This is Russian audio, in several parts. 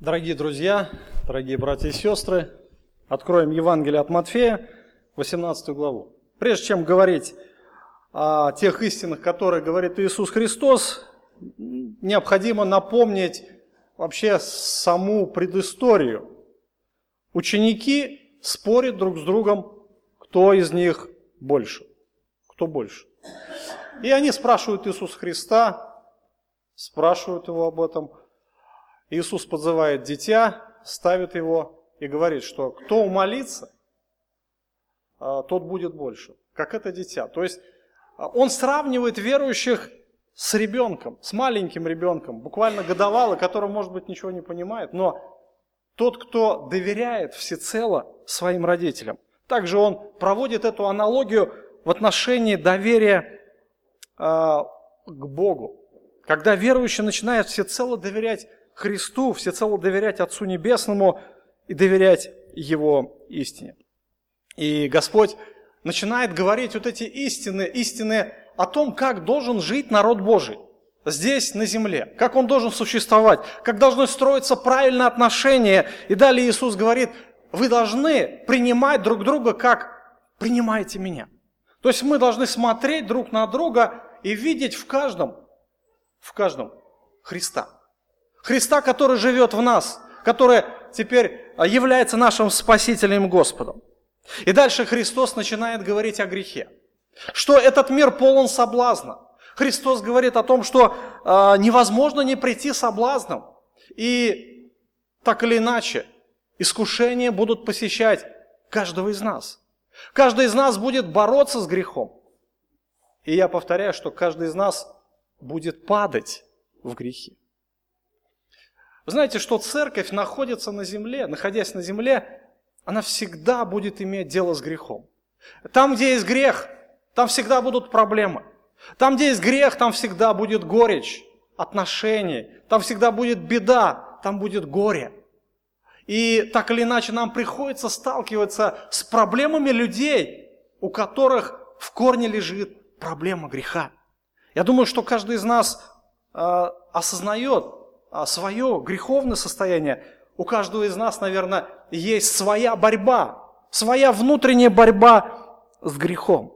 Дорогие друзья, дорогие братья и сестры, откроем Евангелие от Матфея, 18 главу. Прежде чем говорить о тех истинах, которые говорит Иисус Христос, необходимо напомнить вообще саму предысторию. Ученики спорят друг с другом, кто из них больше. Кто больше. И они спрашивают Иисуса Христа, спрашивают его об этом. Иисус подзывает дитя, ставит его и говорит, что кто умолится, а, тот будет больше, как это дитя. То есть а, он сравнивает верующих с ребенком, с маленьким ребенком, буквально годовало, который, может быть, ничего не понимает, но тот, кто доверяет всецело своим родителям. Также он проводит эту аналогию в отношении доверия а, к Богу. Когда верующий начинает всецело доверять Христу, всецело доверять Отцу Небесному и доверять Его истине. И Господь начинает говорить вот эти истины, истины о том, как должен жить народ Божий здесь, на земле, как он должен существовать, как должны строиться правильные отношения. И далее Иисус говорит, вы должны принимать друг друга, как принимаете меня. То есть мы должны смотреть друг на друга и видеть в каждом, в каждом Христа. Христа, который живет в нас, который теперь является нашим Спасителем Господом. И дальше Христос начинает говорить о грехе. Что этот мир полон соблазна. Христос говорит о том, что э, невозможно не прийти соблазном. И так или иначе, искушения будут посещать каждого из нас. Каждый из нас будет бороться с грехом. И я повторяю, что каждый из нас будет падать в грехи. Вы знаете, что церковь находится на земле, находясь на земле, она всегда будет иметь дело с грехом. Там, где есть грех, там всегда будут проблемы. Там, где есть грех, там всегда будет горечь отношений, там всегда будет беда, там будет горе. И так или иначе нам приходится сталкиваться с проблемами людей, у которых в корне лежит проблема греха. Я думаю, что каждый из нас э, осознает свое греховное состояние. У каждого из нас, наверное, есть своя борьба, своя внутренняя борьба с грехом.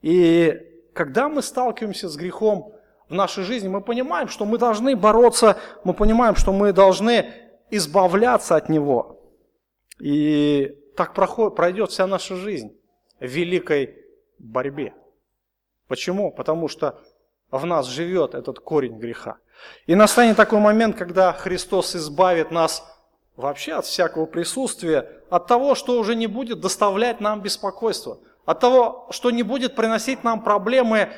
И когда мы сталкиваемся с грехом в нашей жизни, мы понимаем, что мы должны бороться, мы понимаем, что мы должны избавляться от него. И так проходит, пройдет вся наша жизнь в великой борьбе. Почему? Потому что в нас живет этот корень греха. И настанет такой момент, когда Христос избавит нас вообще от всякого присутствия, от того, что уже не будет доставлять нам беспокойство, от того, что не будет приносить нам проблемы,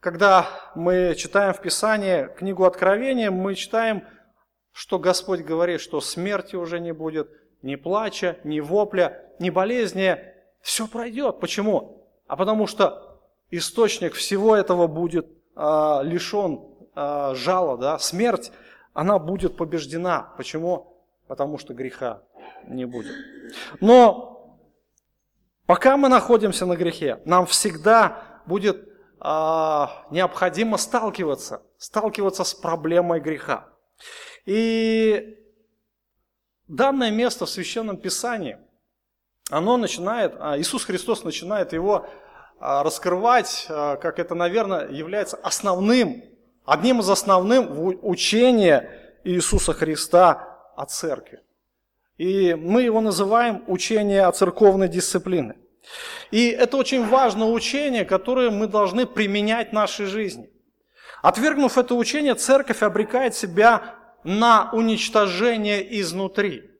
когда мы читаем в Писании книгу Откровения, мы читаем, что Господь говорит, что смерти уже не будет, ни плача, ни вопля, ни болезни, все пройдет. Почему? А потому что источник всего этого будет а, лишен а, жала, да, смерть, она будет побеждена. Почему? Потому что греха не будет. Но пока мы находимся на грехе, нам всегда будет а, необходимо сталкиваться, сталкиваться с проблемой греха. И данное место в Священном Писании, оно начинает, а, Иисус Христос начинает его раскрывать, как это, наверное, является основным, одним из основных учения Иисуса Христа о церкви. И мы его называем учение о церковной дисциплине. И это очень важное учение, которое мы должны применять в нашей жизни. Отвергнув это учение, церковь обрекает себя на уничтожение изнутри.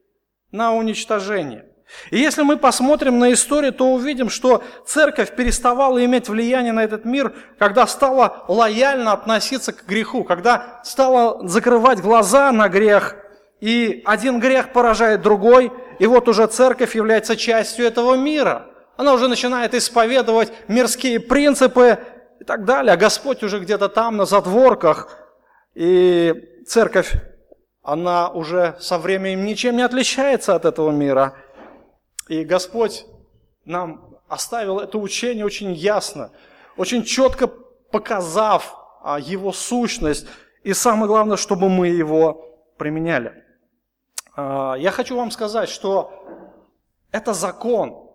На уничтожение. И если мы посмотрим на историю, то увидим, что церковь переставала иметь влияние на этот мир, когда стала лояльно относиться к греху, когда стала закрывать глаза на грех, и один грех поражает другой, и вот уже церковь является частью этого мира. Она уже начинает исповедовать мирские принципы и так далее, а Господь уже где-то там, на задворках, и церковь, она уже со временем ничем не отличается от этого мира – и Господь нам оставил это учение очень ясно, очень четко показав а, его сущность, и самое главное, чтобы мы его применяли. а, я хочу вам сказать, что это закон.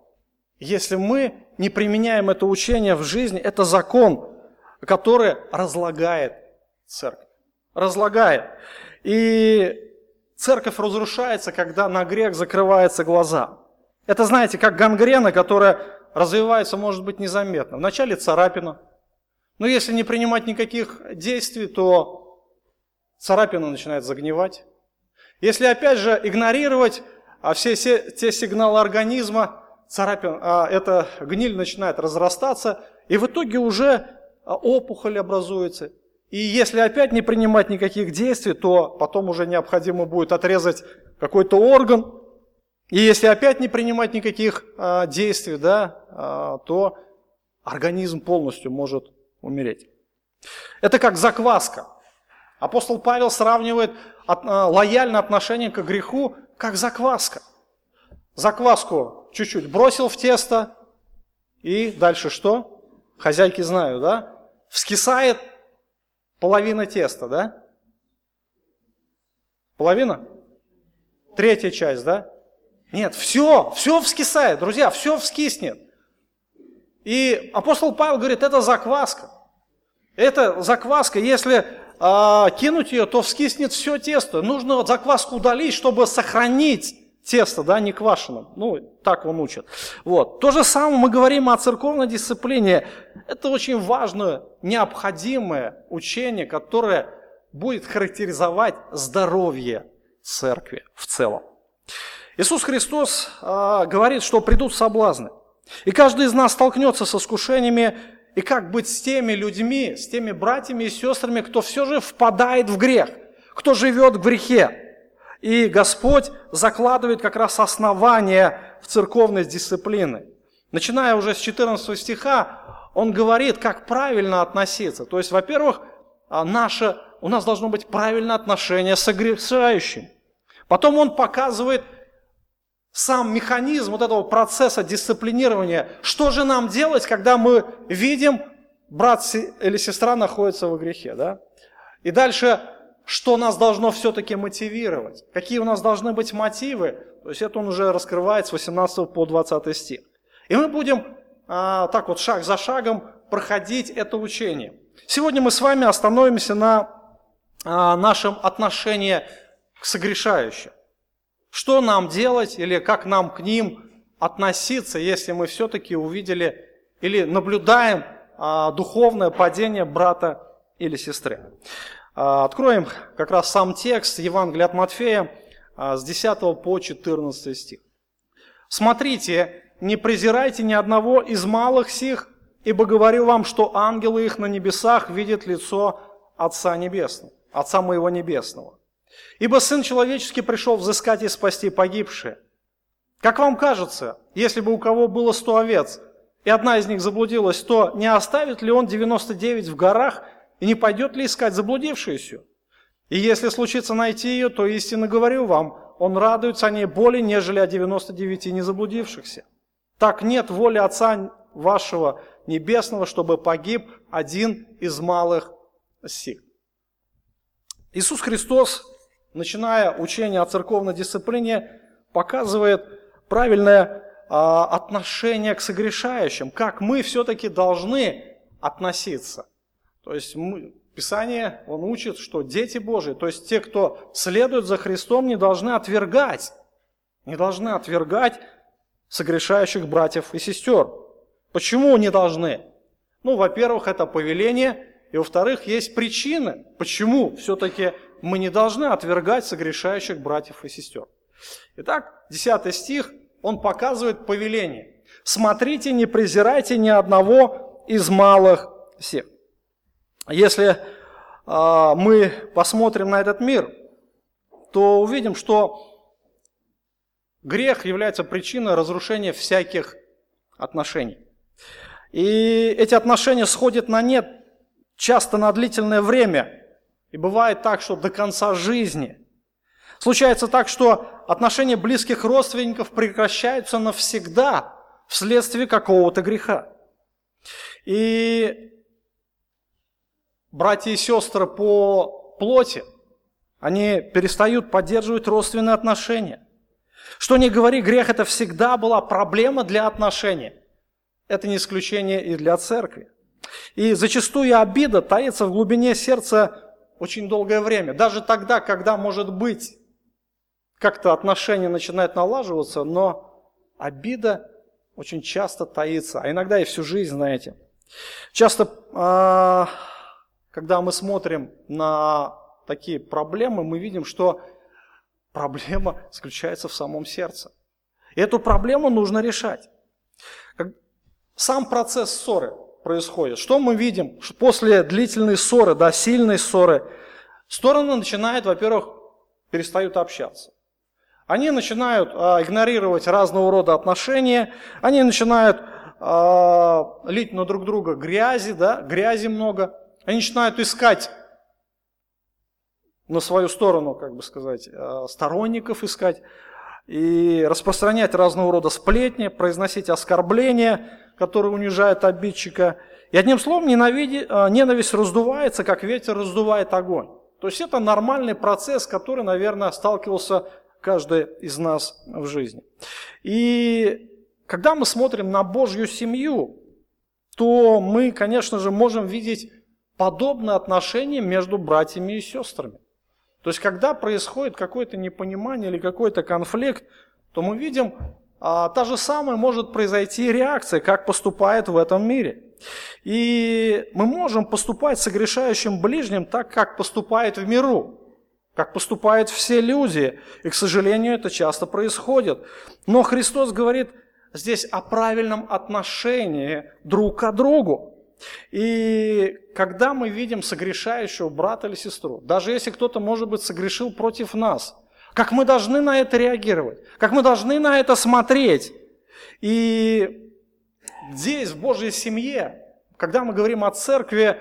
Если мы не применяем это учение в жизни, это закон, который разлагает церковь. Разлагает. И церковь разрушается, когда на грех закрываются глаза. Это, знаете, как гангрена, которая развивается, может быть, незаметно. Вначале царапина. Но если не принимать никаких действий, то царапина начинает загнивать. Если, опять же, игнорировать а все, те сигналы организма, царапин, а, эта гниль начинает разрастаться, и в итоге уже а, опухоль образуется. И если опять не принимать никаких действий, то потом уже необходимо будет отрезать какой-то орган. И если опять не принимать никаких а, действий, да, а, то организм полностью может умереть. Это как закваска. Апостол Павел сравнивает от, а, лояльное отношение к греху как закваска. Закваску чуть-чуть бросил в тесто, и дальше что? Хозяйки знают, да? Вскисает половина теста, да? Половина? Третья часть, да? Нет, все, все вскисает, друзья, все вскиснет. И апостол Павел говорит, это закваска. Это закваска, если а, кинуть ее, то вскиснет все тесто. Нужно закваску удалить, чтобы сохранить тесто, да, не квашеным. Ну, так он учит. Вот. То же самое мы говорим о церковной дисциплине. Это очень важное, необходимое учение, которое будет характеризовать здоровье церкви в целом. Иисус Христос э, говорит, что придут соблазны. И каждый из нас столкнется с искушениями, и как быть с теми людьми, с теми братьями и сестрами, кто все же впадает в грех, кто живет в грехе. И Господь закладывает как раз основание в церковной дисциплины. Начиная уже с 14 стиха, он говорит, как правильно относиться. То есть, во-первых, а, наше, у нас должно быть правильное отношение с огрешающим. Потом он показывает сам механизм вот этого процесса дисциплинирования. Что же нам делать, когда мы видим, брат или сестра находится в грехе, да? И дальше, что нас должно все-таки мотивировать? Какие у нас должны быть мотивы? То есть это он уже раскрывает с 18 по 20 стих. И мы будем а, так вот шаг за шагом проходить это учение. Сегодня мы с вами остановимся на а, нашем отношении к согрешающим. Что нам делать или как нам к ним относиться, если мы все-таки увидели или наблюдаем а, духовное падение брата или сестры. А, откроем как раз сам текст Евангелия от Матфея а, с 10 по 14 стих. «Смотрите, не презирайте ни одного из малых сих, ибо говорю вам, что ангелы их на небесах видят лицо Отца Небесного, Отца моего Небесного. Ибо Сын Человеческий пришел взыскать и спасти погибшие. Как вам кажется, если бы у кого было сто овец, и одна из них заблудилась, то не оставит ли он 99 в горах и не пойдет ли искать заблудившуюся? И если случится найти ее, то истинно говорю вам, он радуется о ней более, нежели о 99 незаблудившихся. Так нет воли Отца вашего Небесного, чтобы погиб один из малых сих. Иисус Христос начиная учение о церковной дисциплине, показывает правильное а, отношение к согрешающим, как мы все-таки должны относиться. То есть мы, Писание, он учит, что дети Божии, то есть те, кто следует за Христом, не должны отвергать, не должны отвергать согрешающих братьев и сестер. Почему не должны? Ну, во-первых, это повеление, и во-вторых, есть причины, почему все-таки мы не должны отвергать согрешающих братьев и сестер. Итак, 10 стих, он показывает повеление. «Смотрите, не презирайте ни одного из малых всех». Если э, мы посмотрим на этот мир, то увидим, что грех является причиной разрушения всяких отношений. И эти отношения сходят на нет часто на длительное время – и бывает так, что до конца жизни. Случается так, что отношения близких родственников прекращаются навсегда вследствие какого-то греха. И братья и сестры по плоти, Они перестают поддерживать родственные отношения. Что не говори, грех это всегда была проблема для отношений. Это не исключение и для церкви. И зачастую обида таится в глубине сердца очень долгое время. Даже тогда, когда, может быть, как-то отношения начинают налаживаться, но обида очень часто таится, а иногда и всю жизнь, знаете. Часто, а, когда мы смотрим на такие проблемы, мы видим, что проблема заключается в самом сердце. И эту проблему нужно решать. Сам процесс ссоры происходит. Что мы видим? Что после длительной ссоры, да, сильной ссоры, стороны начинают, во-первых, перестают общаться. Они начинают а, игнорировать разного рода отношения, они начинают а, лить на друг друга грязи, да, грязи много. Они начинают искать на свою сторону, как бы сказать, а, сторонников искать и распространять разного рода сплетни, произносить оскорбления, которые унижают обидчика. И одним словом, а, ненависть раздувается, как ветер раздувает огонь. То есть это нормальный процесс, который, наверное, сталкивался каждый из нас в жизни. И когда мы смотрим на Божью семью, то мы, конечно же, можем видеть подобные отношения между братьями и сестрами. То есть, когда происходит какое-то непонимание или какой-то конфликт, то мы видим, а, та же самая может произойти реакция, как поступает в этом мире. И мы можем поступать с огрешающим ближним так, как поступает в миру как поступают все люди. И, к сожалению, это часто происходит. Но Христос говорит здесь о правильном отношении друг к другу. И когда мы видим согрешающего брата или сестру, даже если кто-то, может быть, согрешил против нас, как мы должны на это реагировать, как мы должны на это смотреть. И здесь, в Божьей семье, когда мы говорим о церкви,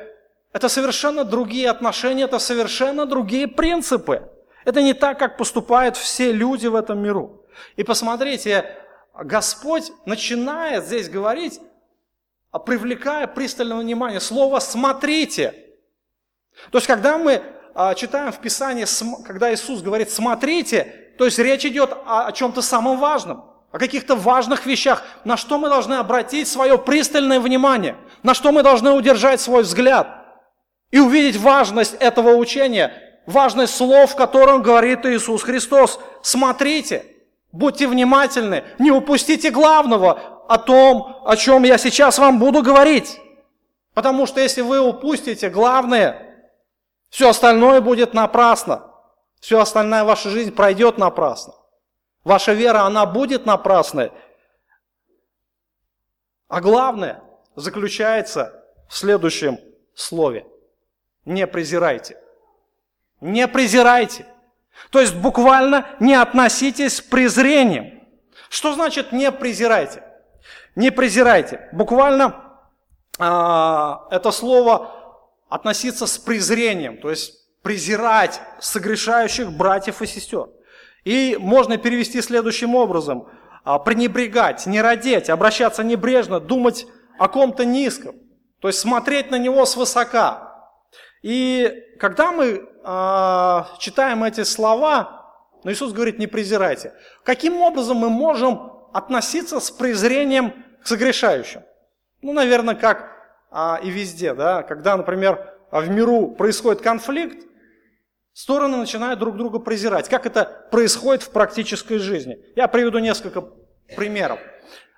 это совершенно другие отношения, это совершенно другие принципы. Это не так, как поступают все люди в этом миру. И посмотрите, Господь начинает здесь говорить, а привлекая пристальное внимание, слово «смотрите». То есть, когда мы читаем в Писании, когда Иисус говорит «смотрите», то есть речь идет о, о чем-то самом важном, о каких-то важных вещах, на что мы должны обратить свое пристальное внимание, на что мы должны удержать свой взгляд – и увидеть важность этого учения, важность слов, которым говорит Иисус Христос. Смотрите, будьте внимательны, не упустите главного о том, о чем я сейчас вам буду говорить. Потому что если вы упустите главное, все остальное будет напрасно. Все остальная ваша жизнь пройдет напрасно. Ваша вера, она будет напрасной. А главное заключается в следующем слове – не презирайте. Не презирайте. То есть буквально не относитесь с презрением. Что значит не презирайте? Не презирайте. Буквально а, это слово относиться с презрением, то есть презирать согрешающих братьев и сестер. И можно перевести следующим образом. А, пренебрегать, не родить, обращаться небрежно, думать о ком-то низком. То есть смотреть на него свысока. И когда мы э, читаем эти слова, но Иисус говорит, не презирайте. Каким образом мы можем относиться с презрением к согрешающим? Ну, наверное, как а, и везде, да, когда, например, в миру происходит конфликт, стороны начинают друг друга презирать. Как это происходит в практической жизни? Я приведу несколько примеров.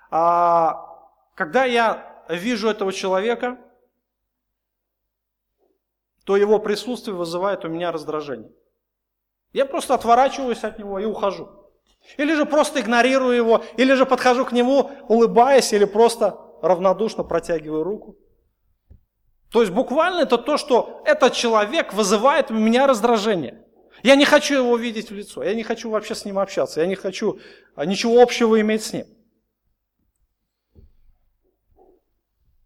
А, когда я вижу этого человека, то его присутствие вызывает у меня раздражение. Я просто отворачиваюсь от него и ухожу. Или же просто игнорирую его, или же подхожу к нему, улыбаясь, или просто равнодушно протягиваю руку. То есть буквально это то, что этот человек вызывает у меня раздражение. Я не хочу его видеть в лицо, я не хочу вообще с ним общаться, я не хочу а, ничего общего иметь с ним.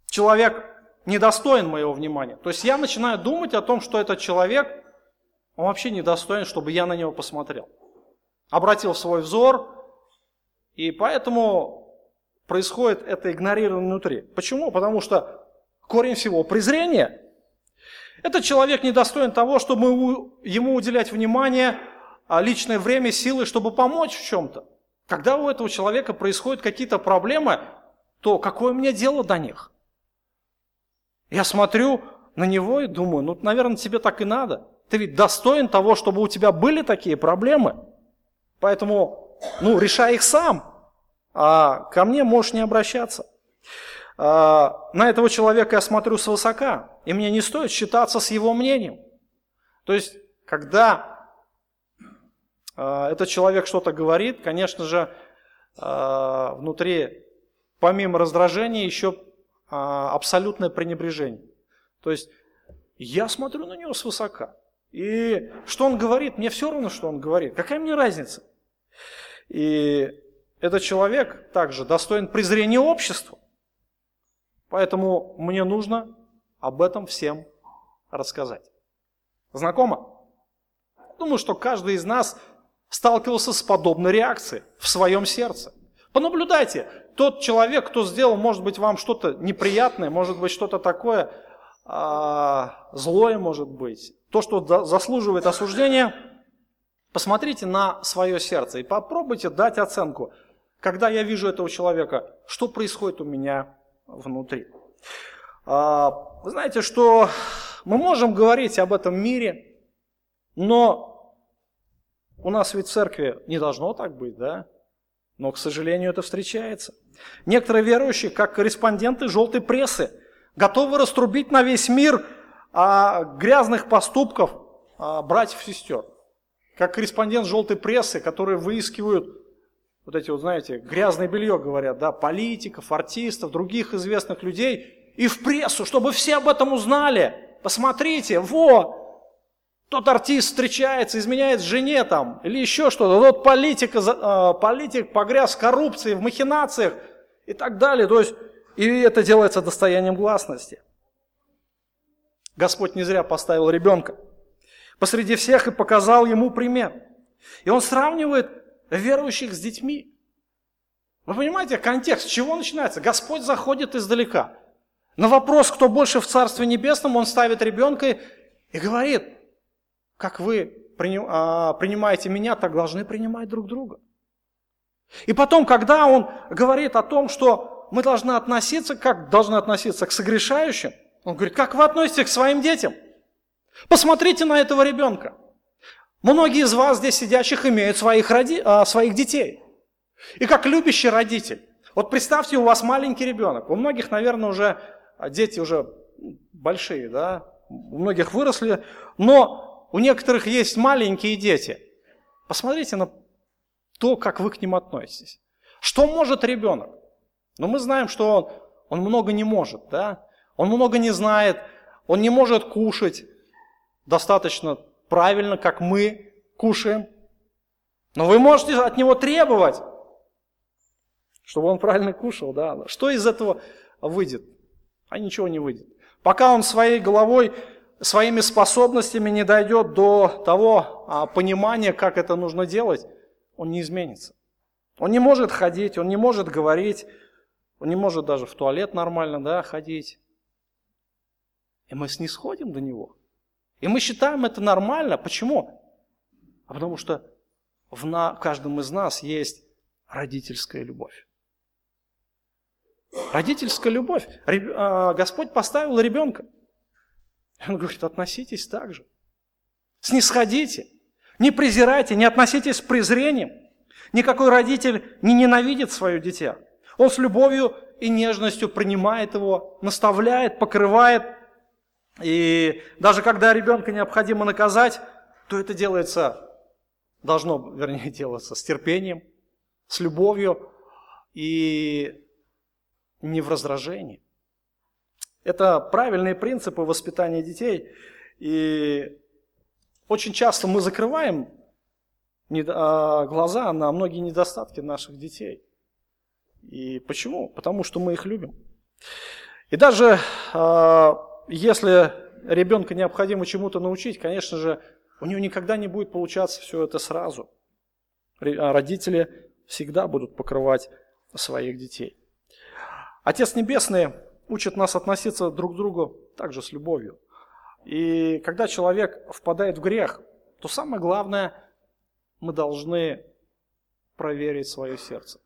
Человек недостоин моего внимания. То есть я начинаю думать о том, что этот человек, он вообще недостоин, чтобы я на него посмотрел. Обратил свой взор, и поэтому происходит это игнорирование внутри. Почему? Потому что корень всего презрение. Этот человек недостоин того, чтобы ему уделять внимание, а личное время, силы, чтобы помочь в чем-то. Когда у этого человека происходят какие-то проблемы, то какое мне дело до них? Я смотрю на него и думаю, ну, наверное, тебе так и надо. Ты ведь достоин того, чтобы у тебя были такие проблемы. Поэтому, ну, решай их сам, а ко мне можешь не обращаться. А, на этого человека я смотрю свысока, и мне не стоит считаться с его мнением. То есть, когда а, этот человек что-то говорит, конечно же, а, внутри, помимо раздражения, еще абсолютное пренебрежение. То есть, я смотрю на него свысока. И что он говорит, мне все равно, что он говорит. Какая мне разница? И этот человек также достоин презрения общества. Поэтому мне нужно об этом всем рассказать. Знакомо? Думаю, что каждый из нас сталкивался с подобной реакцией в своем сердце. Понаблюдайте, тот человек, кто сделал, может быть, вам что-то неприятное, может быть, что-то такое а, злое, может быть, то, что заслуживает осуждения, посмотрите на свое сердце и попробуйте дать оценку, когда я вижу этого человека, что происходит у меня внутри. А, вы знаете, что мы можем говорить об этом мире, но у нас ведь в церкви не должно так быть, да? Но, к сожалению, это встречается. Некоторые верующие, как корреспонденты желтой прессы, готовы раструбить на весь мир о грязных поступков братьев и сестер. Как корреспондент желтой прессы, которые выискивают вот эти вот, знаете, грязное белье, говорят, да, политиков, артистов, других известных людей, и в прессу, чтобы все об этом узнали. Посмотрите, во, тот артист встречается, изменяет жене там, или еще что-то, вот политика, э, политик погряз в коррупции, в махинациях и так далее. То есть, и это делается достоянием гласности. Господь не зря поставил ребенка посреди всех и показал ему пример. И он сравнивает верующих с детьми. Вы понимаете, контекст, с чего начинается? Господь заходит издалека. На вопрос, кто больше в Царстве Небесном, он ставит ребенка и говорит, как вы а, принимаете меня, так должны принимать друг друга. И потом, когда он говорит о том, что мы должны относиться, как должны относиться к согрешающим, он говорит, как вы относитесь к своим детям? Посмотрите на этого ребенка. Многие из вас здесь сидящих имеют своих, роди... а, своих детей. И как любящий родитель. Вот представьте, у вас маленький ребенок. У многих, наверное, уже а, дети уже большие, да? У многих выросли. Но у некоторых есть маленькие дети. Посмотрите на то, как вы к ним относитесь. Что может ребенок? Ну, мы знаем, что он, он много не может, да? Он много не знает, он не может кушать достаточно правильно, как мы кушаем. Но вы можете от него требовать, чтобы он правильно кушал. Да? Что из этого выйдет? А ничего не выйдет. Пока он своей головой, своими способностями не дойдет до того а, понимания, как это нужно делать, он не изменится. Он не может ходить, он не может говорить, он не может даже в туалет нормально да, ходить. И мы снисходим до него – и мы считаем это нормально. Почему? А потому что в, на, в каждом из нас есть родительская любовь. Родительская любовь. А, Господь поставил ребенка. Он говорит, относитесь так же. Снисходите. Не презирайте, не относитесь с презрением. Никакой родитель не ненавидит свое дитя. Он с любовью и нежностью принимает его, наставляет, покрывает, и даже когда ребенка необходимо наказать, то это делается, должно, вернее, делаться с терпением, с любовью и не в раздражении. Это правильные принципы воспитания детей. И очень часто мы закрываем а, глаза на многие недостатки наших детей. И почему? Потому что мы их любим. И даже а, если ребенка необходимо чему-то научить, конечно же, у него никогда не будет получаться все это сразу. А родители всегда будут покрывать своих детей. Отец Небесный учит нас относиться друг к другу также с любовью. И когда человек впадает в грех, то самое главное, мы должны проверить свое сердце.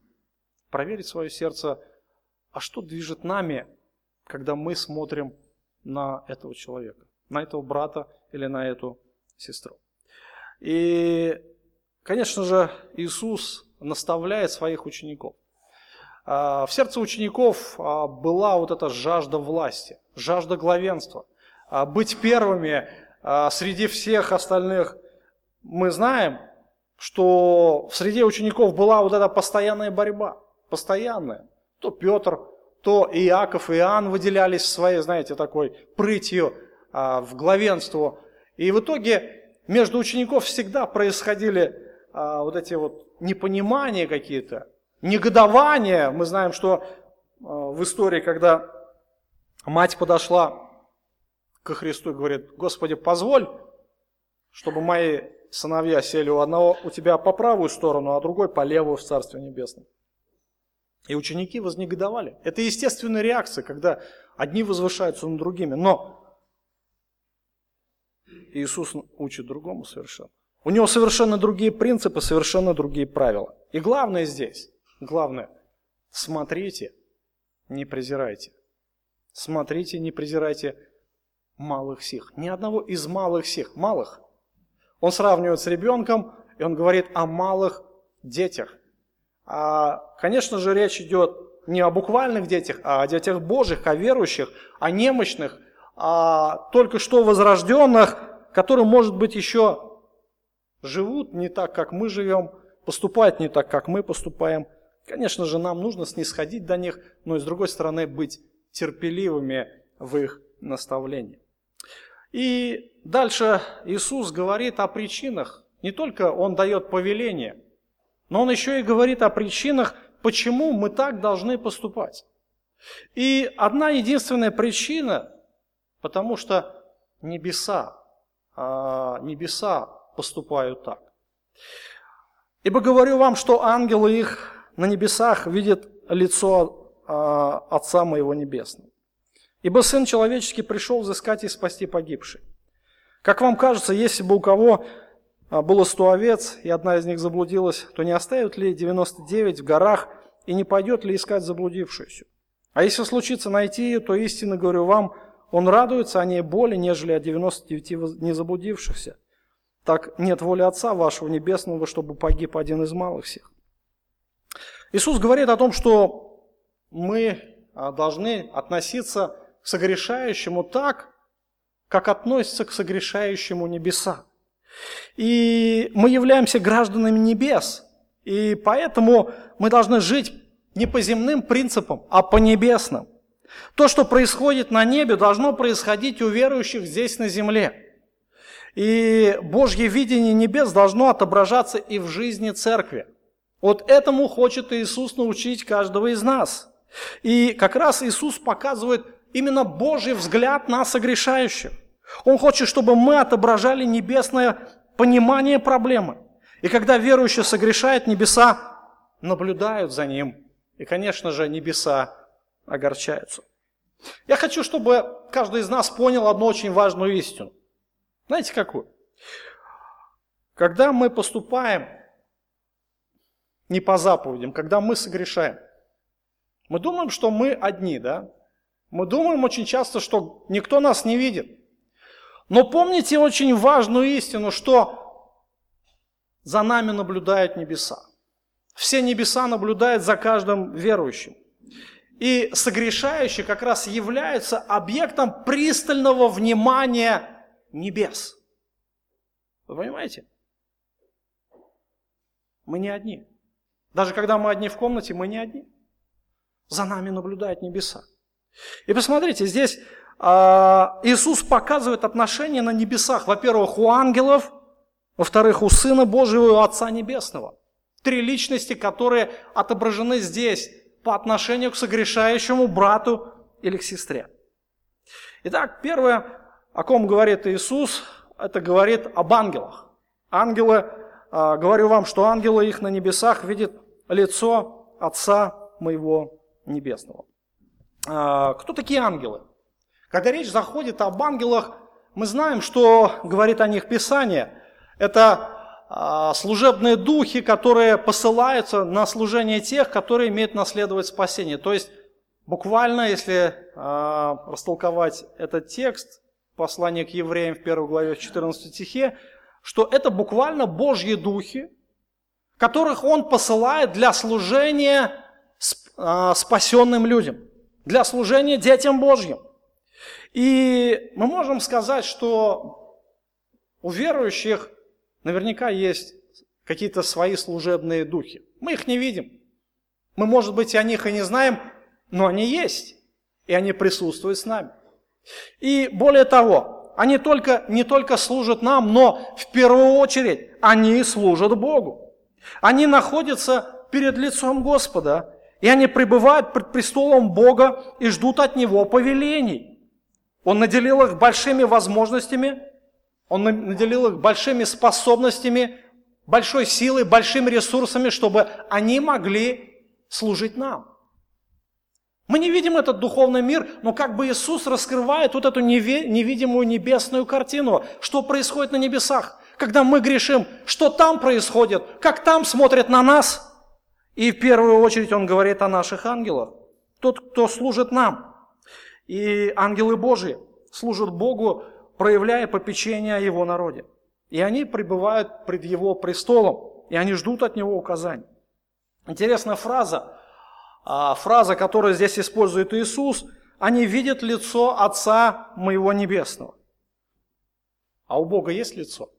Проверить свое сердце, а что движет нами, когда мы смотрим на этого человека, на этого брата или на эту сестру. И, конечно же, Иисус наставляет своих учеников. А, в сердце учеников а, была вот эта жажда власти, жажда главенства, а, быть первыми среди всех остальных. Мы знаем, что в среде учеников была вот эта постоянная борьба, постоянная. То Петр, то Иаков и Иоанн выделялись своей, знаете, такой прытью в главенство. И в итоге между учеников всегда происходили вот эти вот непонимания какие-то, негодование. Мы знаем, что э, в истории, когда мать подошла ко Христу и говорит, Господи, позволь, чтобы мои сыновья сели у одного у тебя по правую сторону, а другой по левую в Царстве Небесном. И ученики вознегодовали. Это естественная реакция, когда одни возвышаются над другими. Но Иисус учит другому совершенно. У него совершенно другие принципы, совершенно другие правила. И главное здесь, Главное, смотрите, не презирайте. Смотрите, не презирайте малых сих. Ни одного из малых сих, малых. Он сравнивает с ребенком, и он говорит о малых детях. А, конечно же, речь идет не о буквальных детях, а о детях Божьих, о верующих, о немощных, о только что возрожденных, которые, может быть, еще живут не так, как мы живем, поступают не так, как мы поступаем. Конечно же, нам нужно снисходить до них, но и с другой стороны быть терпеливыми в их наставлении. И дальше Иисус говорит о причинах. Не только Он дает повеление, но Он еще и говорит о причинах, почему мы так должны поступать. И одна единственная причина, потому что небеса, а, небеса поступают так. Ибо говорю вам, что ангелы их на небесах видит лицо а, Отца моего Небесного. Ибо Сын Человеческий пришел взыскать и спасти погибший. Как вам кажется, если бы у кого было сто овец, и одна из них заблудилась, то не оставит ли 99 в горах и не пойдет ли искать заблудившуюся? А если случится найти ее, то истинно говорю вам, он радуется о ней более, нежели о 99 не заблудившихся. Так нет воли Отца вашего Небесного, чтобы погиб один из малых всех. Иисус говорит о том, что мы а, должны относиться к согрешающему так, как относятся к согрешающему небеса. И мы являемся гражданами небес, и поэтому мы должны жить не по земным принципам, а по небесным. То, что происходит на небе, должно происходить у верующих здесь на земле. И Божье видение небес должно отображаться и в жизни церкви. Вот этому хочет Иисус научить каждого из нас. И как раз Иисус показывает именно Божий взгляд на согрешающих. Он хочет, чтобы мы отображали небесное понимание проблемы. И когда верующий согрешает, небеса наблюдают за ним. И, конечно же, небеса огорчаются. Я хочу, чтобы каждый из нас понял одну очень важную истину. Знаете какую? Когда мы поступаем не по заповедям, когда мы согрешаем. Мы думаем, что мы одни, да? Мы думаем очень часто, что никто нас не видит. Но помните очень важную истину, что за нами наблюдают небеса. Все небеса наблюдают за каждым верующим. И согрешающие как раз являются объектом пристального внимания небес. Вы понимаете? Мы не одни. Даже когда мы одни в комнате, мы не одни. За нами наблюдают небеса. И посмотрите, здесь Иисус показывает отношения на небесах. Во-первых, у ангелов, во-вторых, у Сына Божьего и у Отца Небесного. Три личности, которые отображены здесь по отношению к согрешающему брату или к сестре. Итак, первое, о ком говорит Иисус, это говорит об ангелах. Ангелы, э, говорю вам, что ангелы их на небесах видят лицо Отца моего Небесного. А, кто такие ангелы? Когда речь заходит об ангелах, мы знаем, что говорит о них Писание. Это а, служебные духи, которые посылаются на служение тех, которые имеют наследовать спасение. То есть буквально, если э, растолковать этот текст, послание к евреям в 1 главе в 14 стихе, что это буквально Божьи духи, которых Он посылает для служения э, спасенным людям, для служения детям Божьим. И мы можем сказать, что у верующих наверняка есть какие-то свои служебные духи. Мы их не видим. Мы, может быть, о них и не знаем, но они есть, и они присутствуют с нами. И более того, они только, не только служат нам, но в первую очередь они служат Богу. Они находятся перед лицом Господа, и они пребывают пред престолом Бога и ждут от Него повелений. Он наделил их большими возможностями, Он наделил их большими способностями, большой силой, большими ресурсами, чтобы они могли служить нам. Мы не видим этот духовный мир, но как бы Иисус раскрывает вот эту невидимую небесную картину, что происходит на небесах, когда мы грешим, что там происходит, как там смотрят на нас. И в первую очередь Он говорит о наших ангелах, тот, кто служит нам. И ангелы Божьи служат Богу, проявляя попечение о Его народе. И они пребывают пред Его престолом, и они ждут от Него указаний. Интересная фраза, а, фраза, которую здесь использует Иисус, они видят лицо Отца моего Небесного. А у Бога есть лицо?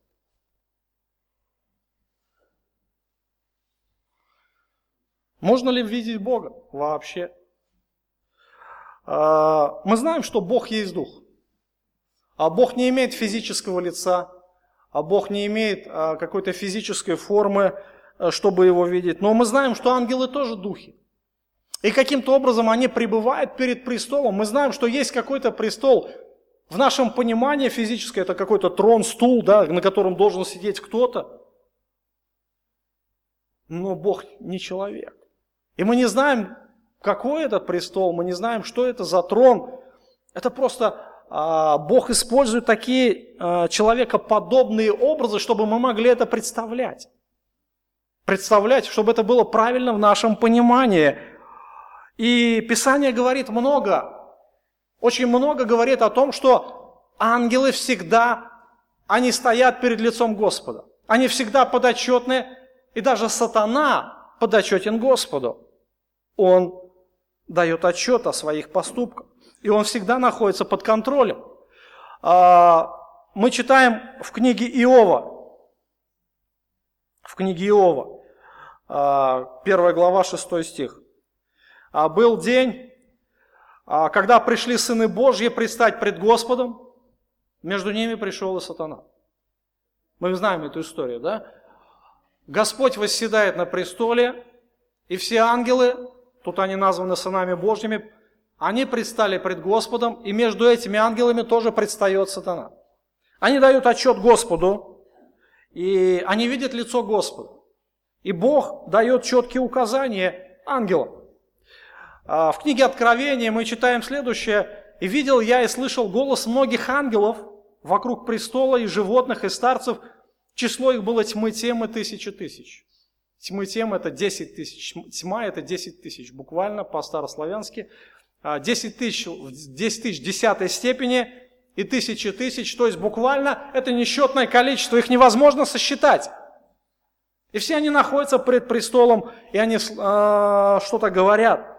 Можно ли видеть Бога вообще? А, мы знаем, что Бог есть Дух. А Бог не имеет физического лица, а Бог не имеет а, какой-то физической формы, чтобы его видеть. Но мы знаем, что ангелы тоже духи. И каким-то образом они пребывают перед престолом. Мы знаем, что есть какой-то престол. В нашем понимании физическое это какой-то трон, стул, да, на котором должен сидеть кто-то. Но Бог не человек. И мы не знаем, какой этот престол, мы не знаем, что это за трон. Это просто а, Бог использует такие а, человекоподобные образы, чтобы мы могли это представлять. Представлять, чтобы это было правильно в нашем понимании. И Писание говорит много, очень много говорит о том, что ангелы всегда, они стоят перед лицом Господа. Они всегда подотчетны, и даже сатана подотчетен Господу. Он дает отчет о своих поступках, и он всегда находится под контролем. А, мы читаем в книге Иова, в книге Иова, а, первая глава, 6 стих. А был день, когда пришли сыны Божьи предстать пред Господом, между ними пришел и сатана. Мы знаем эту историю, да? Господь восседает на престоле, и все ангелы, тут они названы сынами Божьими, они предстали пред Господом, и между этими ангелами тоже предстает сатана. Они дают отчет Господу, и они видят лицо Господа. И Бог дает четкие указания ангелам. А, в книге Откровения мы читаем следующее. «И видел я и слышал голос многих ангелов вокруг престола и животных, и старцев. Число их было тьмы тем и тысячи тысяч». Тьмы тем – это 10 тысяч. Тьма – это 10 тысяч, буквально по-старославянски. 10 а, тысяч, 10 тысяч десятой степени и тысячи тысяч, то есть буквально это несчетное количество, их невозможно сосчитать. И все они находятся пред престолом, и они э, что-то говорят.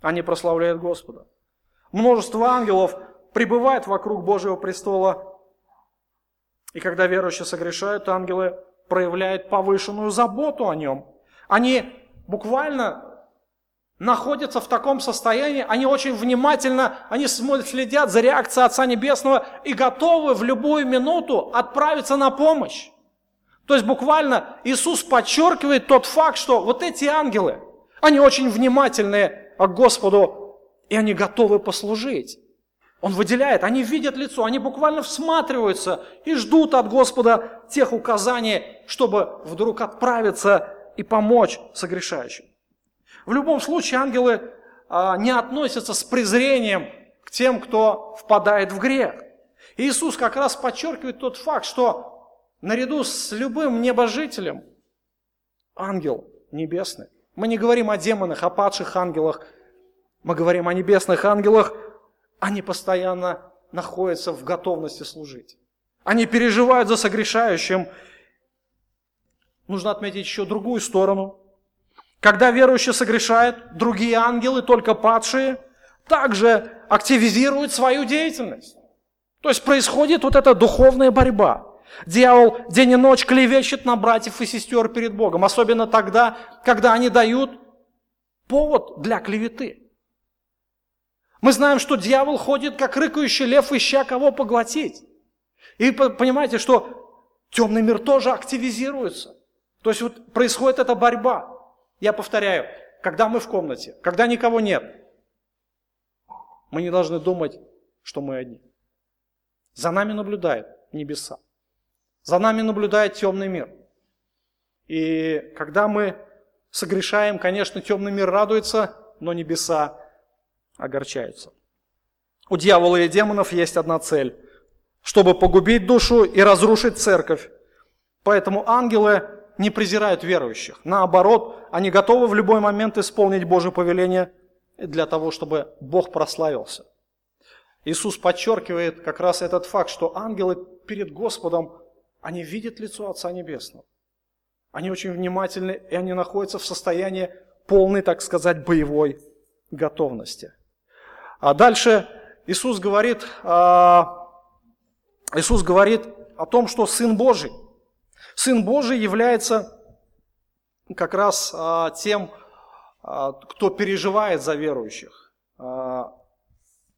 Они прославляют Господа. Множество ангелов пребывает вокруг Божьего престола. И когда верующие согрешают, ангелы проявляют повышенную заботу о нем. Они буквально находятся в таком состоянии, они очень внимательно, они следят за реакцией Отца Небесного и готовы в любую минуту отправиться на помощь. То есть буквально Иисус подчеркивает тот факт, что вот эти ангелы, они очень внимательные к Господу, и они готовы послужить. Он выделяет, они видят лицо, они буквально всматриваются и ждут от Господа тех указаний, чтобы вдруг отправиться и помочь согрешающим. В любом случае ангелы а, не относятся с презрением к тем, кто впадает в грех. Иисус как раз подчеркивает тот факт, что наряду с любым небожителем ангел небесный. Мы не говорим о демонах, о падших ангелах. Мы говорим о небесных ангелах. Они постоянно находятся в готовности служить. Они переживают за согрешающим. Нужно отметить еще другую сторону. Когда верующий согрешает, другие ангелы, только падшие, также активизируют свою деятельность. То есть происходит вот эта духовная борьба. Дьявол день и ночь клевещет на братьев и сестер перед Богом, особенно тогда, когда они дают повод для клеветы. Мы знаем, что дьявол ходит, как рыкающий лев, ища кого поглотить. И понимаете, что темный мир тоже активизируется. То есть вот происходит эта борьба. Я повторяю, когда мы в комнате, когда никого нет, мы не должны думать, что мы одни. За нами наблюдают небеса. За нами наблюдает темный мир. И когда мы согрешаем, конечно, темный мир радуется, но небеса огорчаются. У дьявола и демонов есть одна цель – чтобы погубить душу и разрушить церковь. Поэтому ангелы не презирают верующих. Наоборот, они готовы в любой момент исполнить Божье повеление для того, чтобы Бог прославился. Иисус подчеркивает как раз этот факт, что ангелы перед Господом, они видят лицо Отца Небесного. Они очень внимательны, и они находятся в состоянии полной, так сказать, боевой готовности. А дальше Иисус говорит, а, Иисус говорит о том, что Сын Божий, Сын Божий является как раз а, тем, а, кто переживает за верующих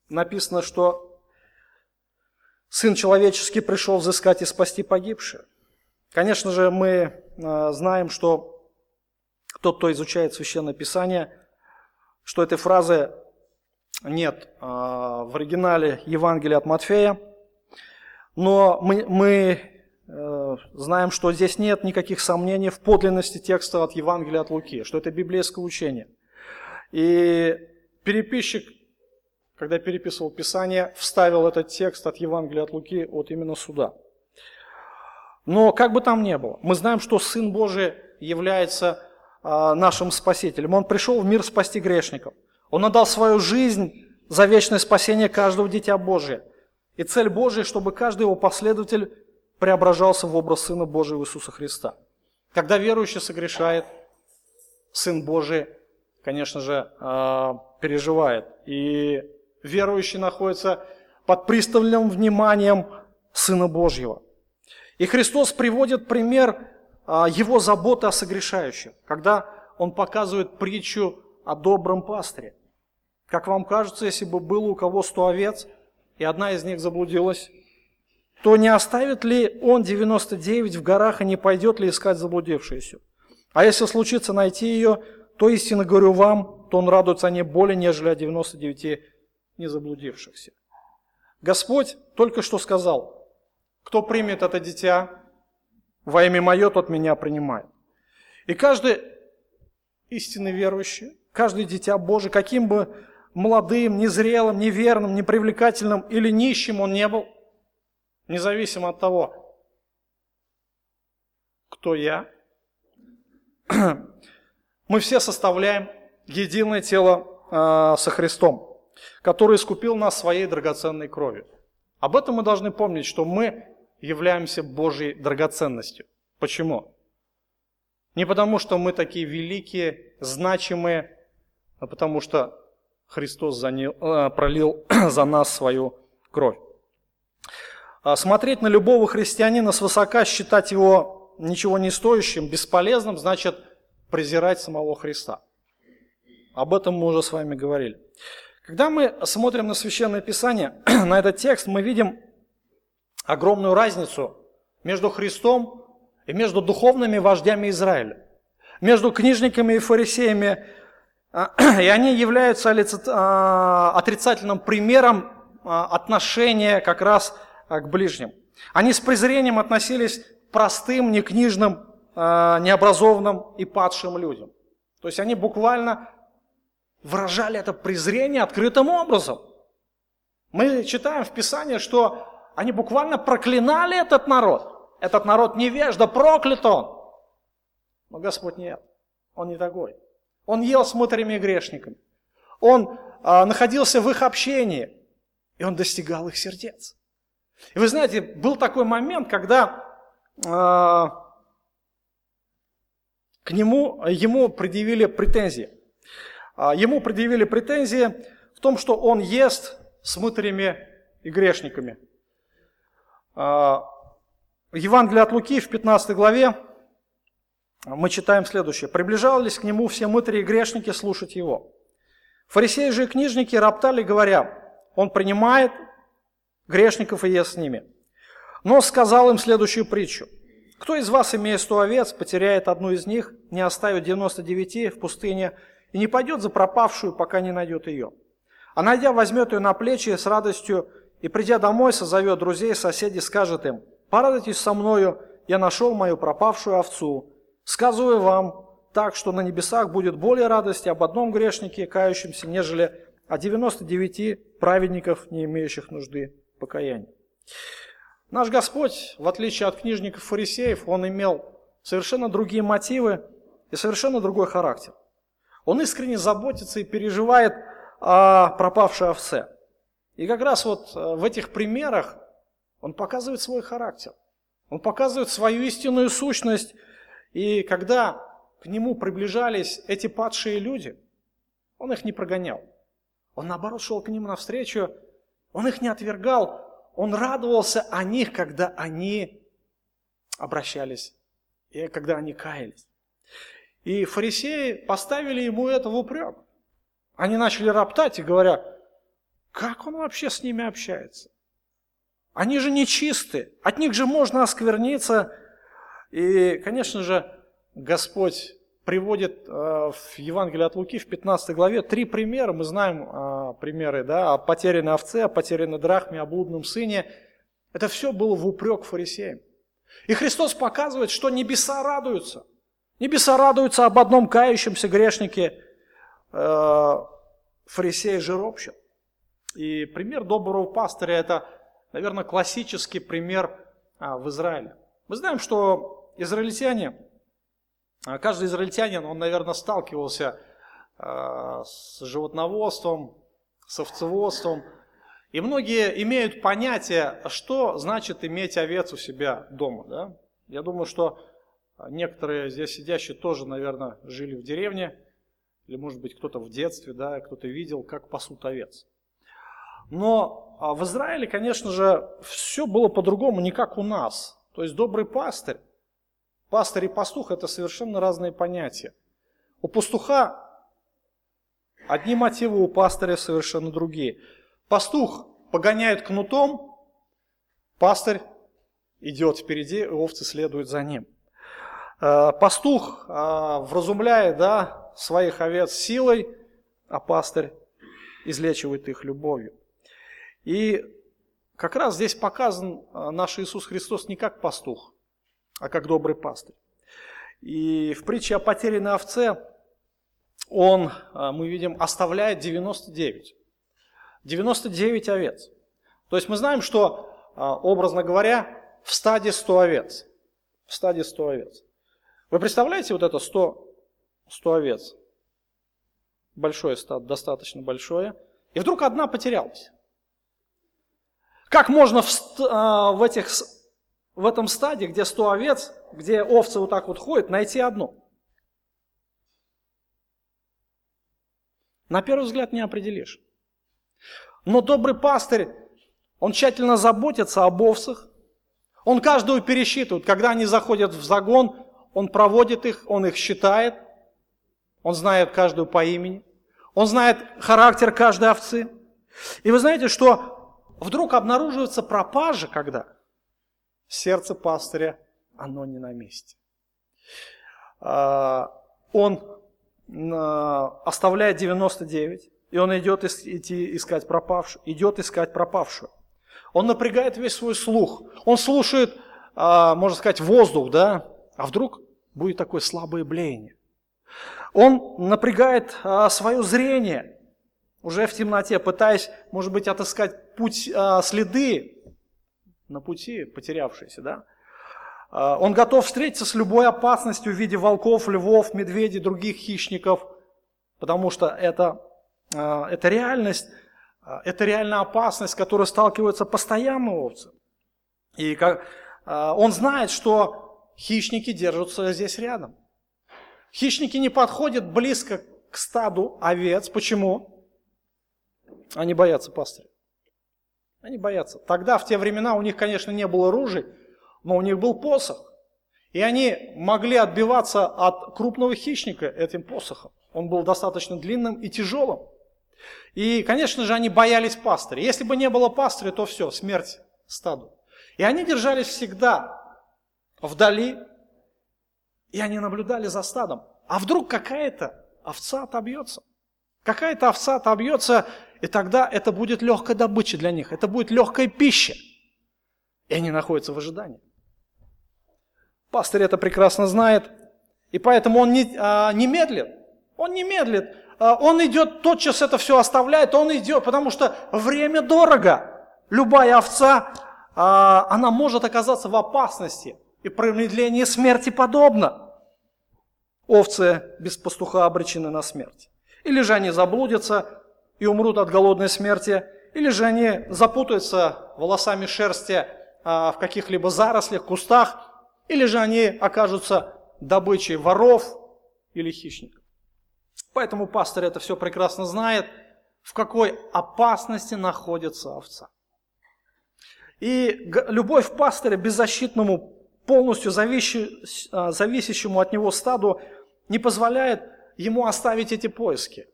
написано, что Сын человеческий пришел взыскать и спасти погибших. Конечно же, мы знаем, что тот, кто изучает Священное Писание, что этой фразы нет а, в оригинале Евангелия от Матфея, но мы, мы э, знаем, что здесь нет никаких сомнений в подлинности текста от Евангелия от Луки, что это библейское учение. И переписчик когда переписывал Писание, вставил этот текст от Евангелия от Луки от именно суда. Но как бы там ни было, мы знаем, что Сын Божий является а, нашим Спасителем. Он пришел в мир спасти грешников. Он отдал свою жизнь за вечное спасение каждого дитя Божия. И цель Божия, чтобы каждый его последователь преображался в образ Сына Божьего Иисуса Христа. Когда верующий согрешает, Сын Божий, конечно же, а, переживает. И верующий находится под пристальным вниманием Сына Божьего. И Христос приводит пример а, его заботы о согрешающих, когда он показывает притчу о добром пастыре. Как вам кажется, если бы было у кого сто овец, и одна из них заблудилась, то не оставит ли он 99 в горах и не пойдет ли искать заблудившуюся? А если случится найти ее, то истинно говорю вам, то он радуется о ней более, нежели о 99 не заблудившихся. Господь только что сказал, кто примет это дитя во имя мое, тот меня принимает. И каждый истинный верующий, каждый дитя Божий, каким бы молодым, незрелым, неверным, непривлекательным или нищим он не был, независимо от того, кто я, мы все составляем единое тело э, со Христом который искупил нас своей драгоценной кровью. Об этом мы должны помнить, что мы являемся Божьей драгоценностью. Почему? Не потому, что мы такие великие, значимые, а потому что Христос э, пролил за нас свою кровь. А смотреть на любого христианина свысока, считать его ничего не стоящим, бесполезным, значит презирать самого Христа. Об этом мы уже с вами говорили. Когда мы смотрим на Священное Писание, на этот текст, мы видим огромную разницу между Христом и между духовными вождями Израиля, между книжниками и фарисеями, и они являются а, отрицательным примером а, отношения как раз а, к ближним. Они с презрением относились к простым, некнижным, необразованным и падшим людям. То есть они буквально выражали это презрение открытым образом. Мы читаем в Писании, что они буквально проклинали этот народ. Этот народ невежда, проклят он. Но Господь нет, Он не такой. Он ел с мытарями и грешниками. Он а, находился в их общении, и он достигал их сердец. И вы знаете, был такой момент, когда а, к нему, ему предъявили претензии. А, ему предъявили претензии в том, что он ест с мытарями и грешниками. А, Евангелие от Луки в 15 главе мы читаем следующее. «Приближались к нему все мытари и грешники слушать его. Фарисеи же и книжники роптали, говоря, он принимает грешников и ест с ними. Но сказал им следующую притчу. Кто из вас, имея сто овец, потеряет одну из них, не оставит 99 в пустыне и не пойдет за пропавшую, пока не найдет ее? А найдя, возьмет ее на плечи с радостью и, придя домой, созовет друзей, соседей, скажет им, «Порадуйтесь со мною, я нашел мою пропавшую овцу. Сказываю вам так, что на небесах будет более радости об одном грешнике, кающемся, нежели о 99 праведников, не имеющих нужды покаяния». Наш Господь, в отличие от книжников фарисеев, Он имел совершенно другие мотивы и совершенно другой характер. Он искренне заботится и переживает о пропавшей овце. И как раз вот э, в этих примерах он показывает свой характер. Он показывает свою истинную сущность. И когда к нему приближались эти падшие люди, он их не прогонял. Он наоборот шел к ним навстречу, он их не отвергал, он радовался о них, когда они обращались и когда они каялись. И фарисеи поставили ему это в упрек. Они начали роптать и говоря, как он вообще с ними общается? Они же нечисты, от них же можно оскверниться. И, конечно же, Господь приводит э, в Евангелии от Луки в 15 главе три примера. Мы знаем э, примеры да, о потерянной овце, о потерянной драхме, о блудном сыне. Это все было в упрек фарисеям. И Христос показывает, что небеса радуются. Небеса радуются об одном кающемся грешнике, э, фарисея же ропщат. И пример доброго пастыря – это, наверное, классический пример а, в Израиле. Мы знаем, что израильтяне, а, каждый израильтянин, он, наверное, сталкивался а, с животноводством, с овцеводством. И многие имеют понятие, что значит иметь овец у себя дома. Да? Я думаю, что некоторые здесь сидящие тоже, наверное, жили в деревне, или, может быть, кто-то в детстве, да, кто-то видел, как пасут овец. Но а, в Израиле, конечно же, все было по-другому, не как у нас. То есть добрый пастырь, пастырь и пастух – это совершенно разные понятия. У пастуха одни мотивы, у пастыря совершенно другие. Пастух погоняет кнутом, пастырь идет впереди, и овцы следуют за ним. А, пастух а, вразумляет да, своих овец силой, а пастырь излечивает их любовью. И как раз здесь показан а, наш Иисус Христос не как пастух, а как добрый пастырь. И в притче о потерянной овце он, а, мы видим, оставляет 99. 99 овец. То есть мы знаем, что, а, образно говоря, в стаде 100 овец. В стаде 100 овец. Вы представляете вот это 100, 100 овец? Большое стадо, достаточно большое. И вдруг одна потерялась. Как можно в, а, в, этих, в этом стаде, где 100 овец, где овцы вот так вот ходят, найти одну? На первый взгляд не определишь. Но добрый пастырь, он тщательно заботится об овцах. Он каждую пересчитывает. Когда они заходят в загон, он проводит их, он их считает. Он знает каждую по имени. Он знает характер каждой овцы. И вы знаете, что вдруг обнаруживается пропажа, когда сердце пастыря, оно не на месте. А, он а, оставляет 99, и он идет идти искать пропавшую, идет искать пропавшую. Он напрягает весь свой слух. Он слушает, а, можно сказать, воздух, да? А вдруг будет такое слабое блеяние. Он напрягает свое зрение уже в темноте, пытаясь, может быть, отыскать путь, следы на пути, потерявшиеся, да? А, он готов встретиться с любой опасностью в виде волков, львов, медведей, других хищников, потому что это, а, это реальность, а, это реальная опасность, с которой сталкиваются постоянно овцы. И как, он знает, что хищники держатся здесь рядом. Хищники не подходят близко к стаду овец. Почему? Они боятся пастыря. Они боятся. Тогда, в те времена, у них, конечно, не было ружей, но у них был посох. И они могли отбиваться от крупного хищника этим посохом. Он был достаточно длинным и тяжелым. И, конечно же, они боялись пастыря. Если бы не было пастыря, то все, смерть стаду. И они держались всегда вдали, и они наблюдали за стадом. А вдруг какая-то овца отобьется? Какая-то овца отобьется, и тогда это будет легкая добыча для них, это будет легкая пища. И они находятся в ожидании. Пастырь это прекрасно знает, и поэтому он не, а, не медлит. Он не медлит. А, он идет, тотчас это все оставляет, он идет, потому что время дорого. Любая овца, а, она может оказаться в опасности. И промедление смерти подобно. Овцы без пастуха обречены на смерть. Или же они заблудятся и умрут от голодной смерти, или же они запутаются волосами шерсти в каких-либо зарослях, кустах, или же они окажутся добычей воров или хищников. Поэтому пастор это все прекрасно знает, в какой опасности находится овца. И любовь пастыря беззащитному, полностью а, зависящему от него стаду, не позволяет ему оставить эти поиски.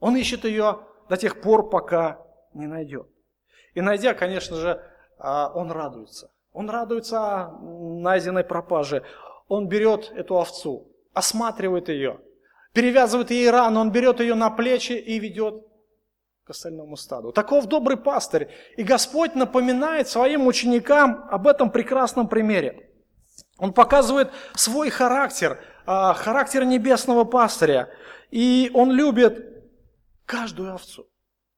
Он ищет ее до тех пор, пока не найдет. И найдя, конечно же, а, он радуется. Он радуется найденной пропаже. Он берет эту овцу, осматривает ее, перевязывает ей рану, он берет ее на плечи и ведет к остальному стаду. Таков добрый пастырь. И Господь напоминает своим ученикам об этом прекрасном примере. Он показывает свой характер, а, характер небесного пастыря. И он любит каждую овцу.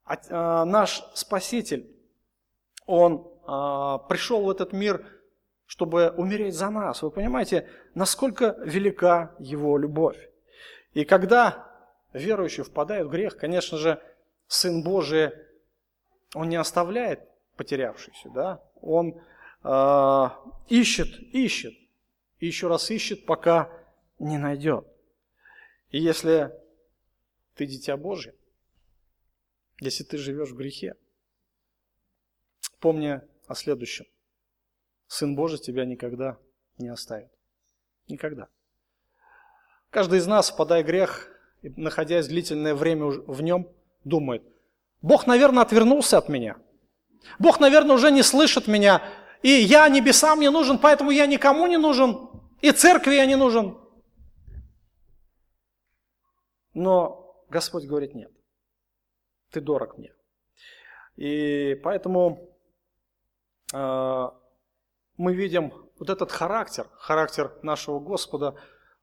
А, наш Спаситель, он а, пришел в этот мир, чтобы умереть за нас. Вы понимаете, насколько велика его любовь. И когда верующий впадает в грех, конечно же, Сын Божий, он не оставляет потерявшийся, да? Он э, ищет, ищет, и еще раз ищет, пока не найдет. И если ты дитя Божье, если ты живешь в грехе, помни о следующем. Сын Божий тебя никогда не оставит. Никогда. Каждый из нас, впадая в грех, находясь длительное время в нем, думает, Бог, наверное, отвернулся от меня. Бог, наверное, уже не слышит меня. И я небесам не нужен, поэтому я никому не нужен. И церкви я не нужен. Но Господь говорит, нет, ты дорог мне. И поэтому э, мы видим вот этот характер, характер нашего Господа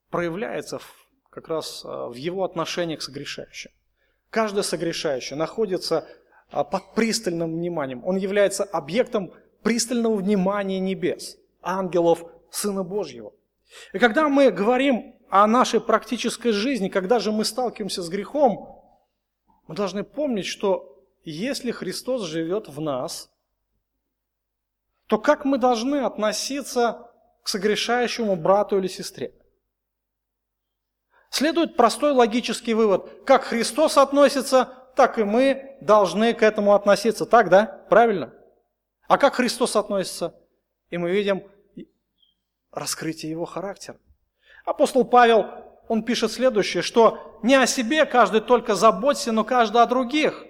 проявляется в, как раз э, в его отношении к согрешающим. Каждый согрешающий находится э, под пристальным вниманием. Он является объектом пристального внимания небес, ангелов, Сына Божьего. И когда мы говорим о нашей практической жизни, когда же мы сталкиваемся с грехом, мы должны помнить, что если Христос живет в нас, то как мы должны относиться к согрешающему брату или сестре? Следует простой логический вывод. Как Христос относится, так и мы должны к этому относиться. Так, да? Правильно? А как Христос относится? И мы видим раскрытие его характера. Апостол Павел, он пишет следующее, что не о себе каждый только заботься, но каждый о других.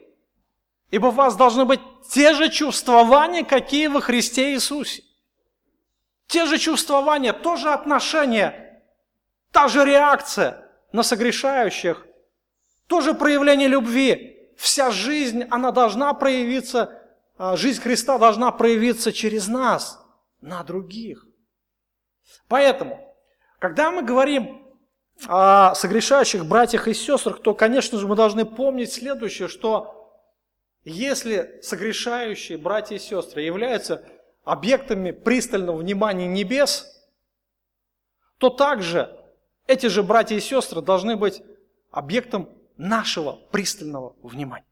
Ибо у вас должны быть те же чувствования, какие во Христе Иисусе. Те же чувствования, то же отношение, та же реакция на согрешающих, то же проявление любви. Вся жизнь, она должна проявиться, а, жизнь Христа должна проявиться через нас, на других. Поэтому, когда мы говорим о согрешающих братьях и сестрах, то, конечно же, мы должны помнить следующее, что если согрешающие братья и сестры являются объектами пристального внимания небес, то также эти же братья и сестры должны быть объектом нашего пристального внимания.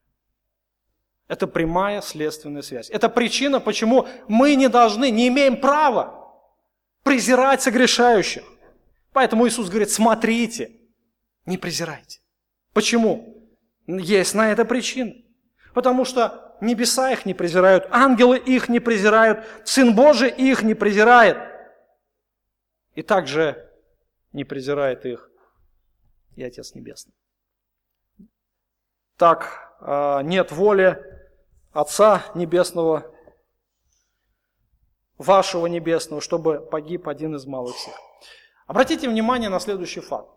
Это прямая следственная связь. Это причина, почему мы не должны, не имеем права презирать согрешающих. Поэтому Иисус говорит, смотрите, не презирайте. Почему? Есть на это причина. Потому что небеса их не презирают, ангелы их не презирают, Сын Божий их не презирает. И также не презирает их и Отец Небесный. Так, а, нет воли Отца Небесного, вашего Небесного, чтобы погиб один из малых всех. Обратите внимание на следующий факт.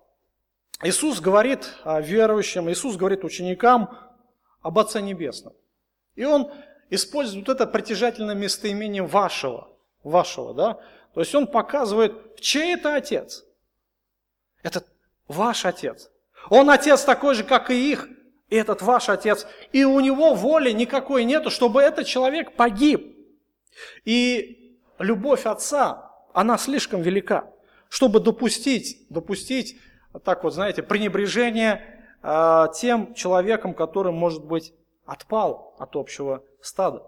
Иисус говорит верующим, Иисус говорит ученикам об Отце Небесном. И Он использует вот это притяжательное местоимение вашего, вашего, да? То есть Он показывает, чей это Отец. Это ваш Отец. Он Отец такой же, как и их, и этот ваш отец, и у него воли никакой нету, чтобы этот человек погиб. И любовь отца, она слишком велика, чтобы допустить, допустить, так вот, знаете, пренебрежение э, тем человеком, который, может быть, отпал от общего стада.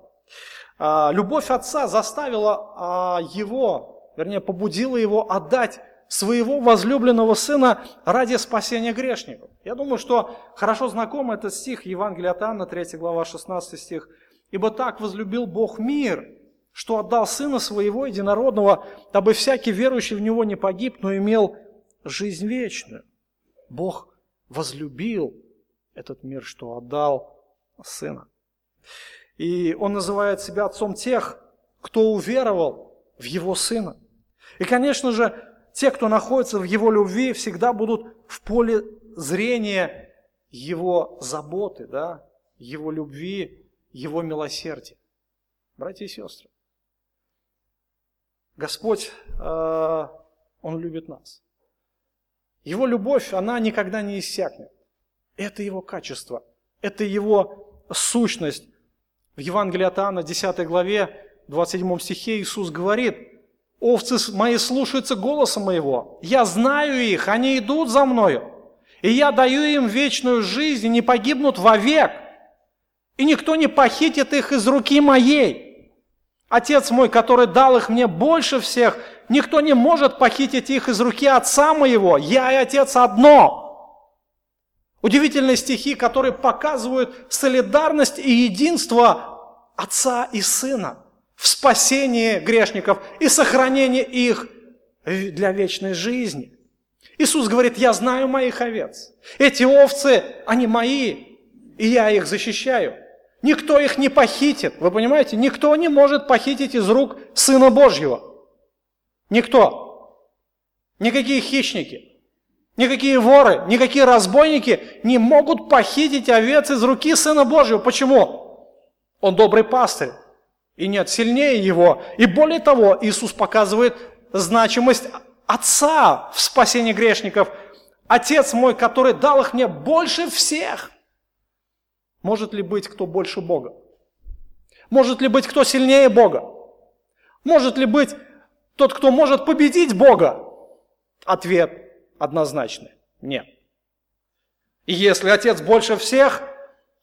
Э, любовь отца заставила э, его, вернее, побудила его отдать своего возлюбленного сына ради спасения грешников. Я думаю, что хорошо знаком этот стих Евангелия от Анна, 3 глава, 16 стих. «Ибо так возлюбил Бог мир, что отдал Сына Своего Единородного, дабы всякий верующий в Него не погиб, но имел жизнь вечную». Бог возлюбил этот мир, что отдал Сына. И Он называет себя отцом тех, кто уверовал в Его Сына. И, конечно же, те, кто находится в Его любви, всегда будут в поле зрения Его заботы, да, Его любви, Его милосердия. Братья и сестры, Господь, э, Он любит нас. Его любовь, она никогда не иссякнет. Это Его качество, это Его сущность. В Евангелии от Иоанна, 10 главе, 27 стихе Иисус говорит – овцы мои слушаются голоса моего. Я знаю их, они идут за мною. И я даю им вечную жизнь, и не погибнут вовек. И никто не похитит их из руки моей. Отец мой, который дал их мне больше всех, никто не может похитить их из руки отца моего. Я и отец одно. Удивительные стихи, которые показывают солидарность и единство отца и сына в спасении грешников и сохранении их для вечной жизни. Иисус говорит, я знаю моих овец. Эти овцы, они мои, и я их защищаю. Никто их не похитит. Вы понимаете? Никто не может похитить из рук Сына Божьего. Никто. Никакие хищники, никакие воры, никакие разбойники не могут похитить овец из руки Сына Божьего. Почему? Он добрый пастырь. И нет сильнее его. И более того, Иисус показывает значимость Отца в спасении грешников. Отец мой, который дал их мне больше всех. Может ли быть кто больше Бога? Может ли быть кто сильнее Бога? Может ли быть тот, кто может победить Бога? Ответ однозначный – нет. И если Отец больше всех,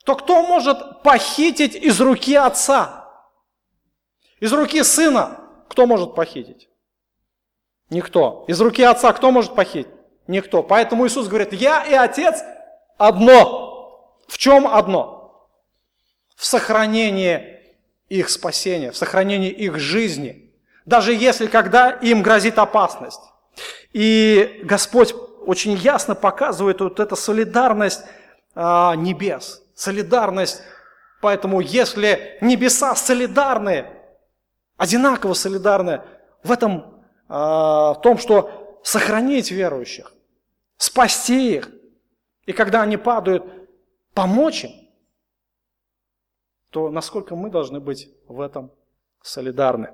то кто может похитить из руки Отца? Из руки сына кто может похитить? Никто. Из руки отца кто может похитить? Никто. Поэтому Иисус говорит, я и отец одно. В чем одно? В сохранении их спасения, в сохранении их жизни. Даже если когда им грозит опасность. И Господь очень ясно показывает вот эту солидарность а, небес, солидарность. Поэтому если небеса солидарны одинаково солидарны в этом, а, в том, что сохранить верующих, спасти их, и когда они падают, помочь им, то насколько мы должны быть в этом солидарны.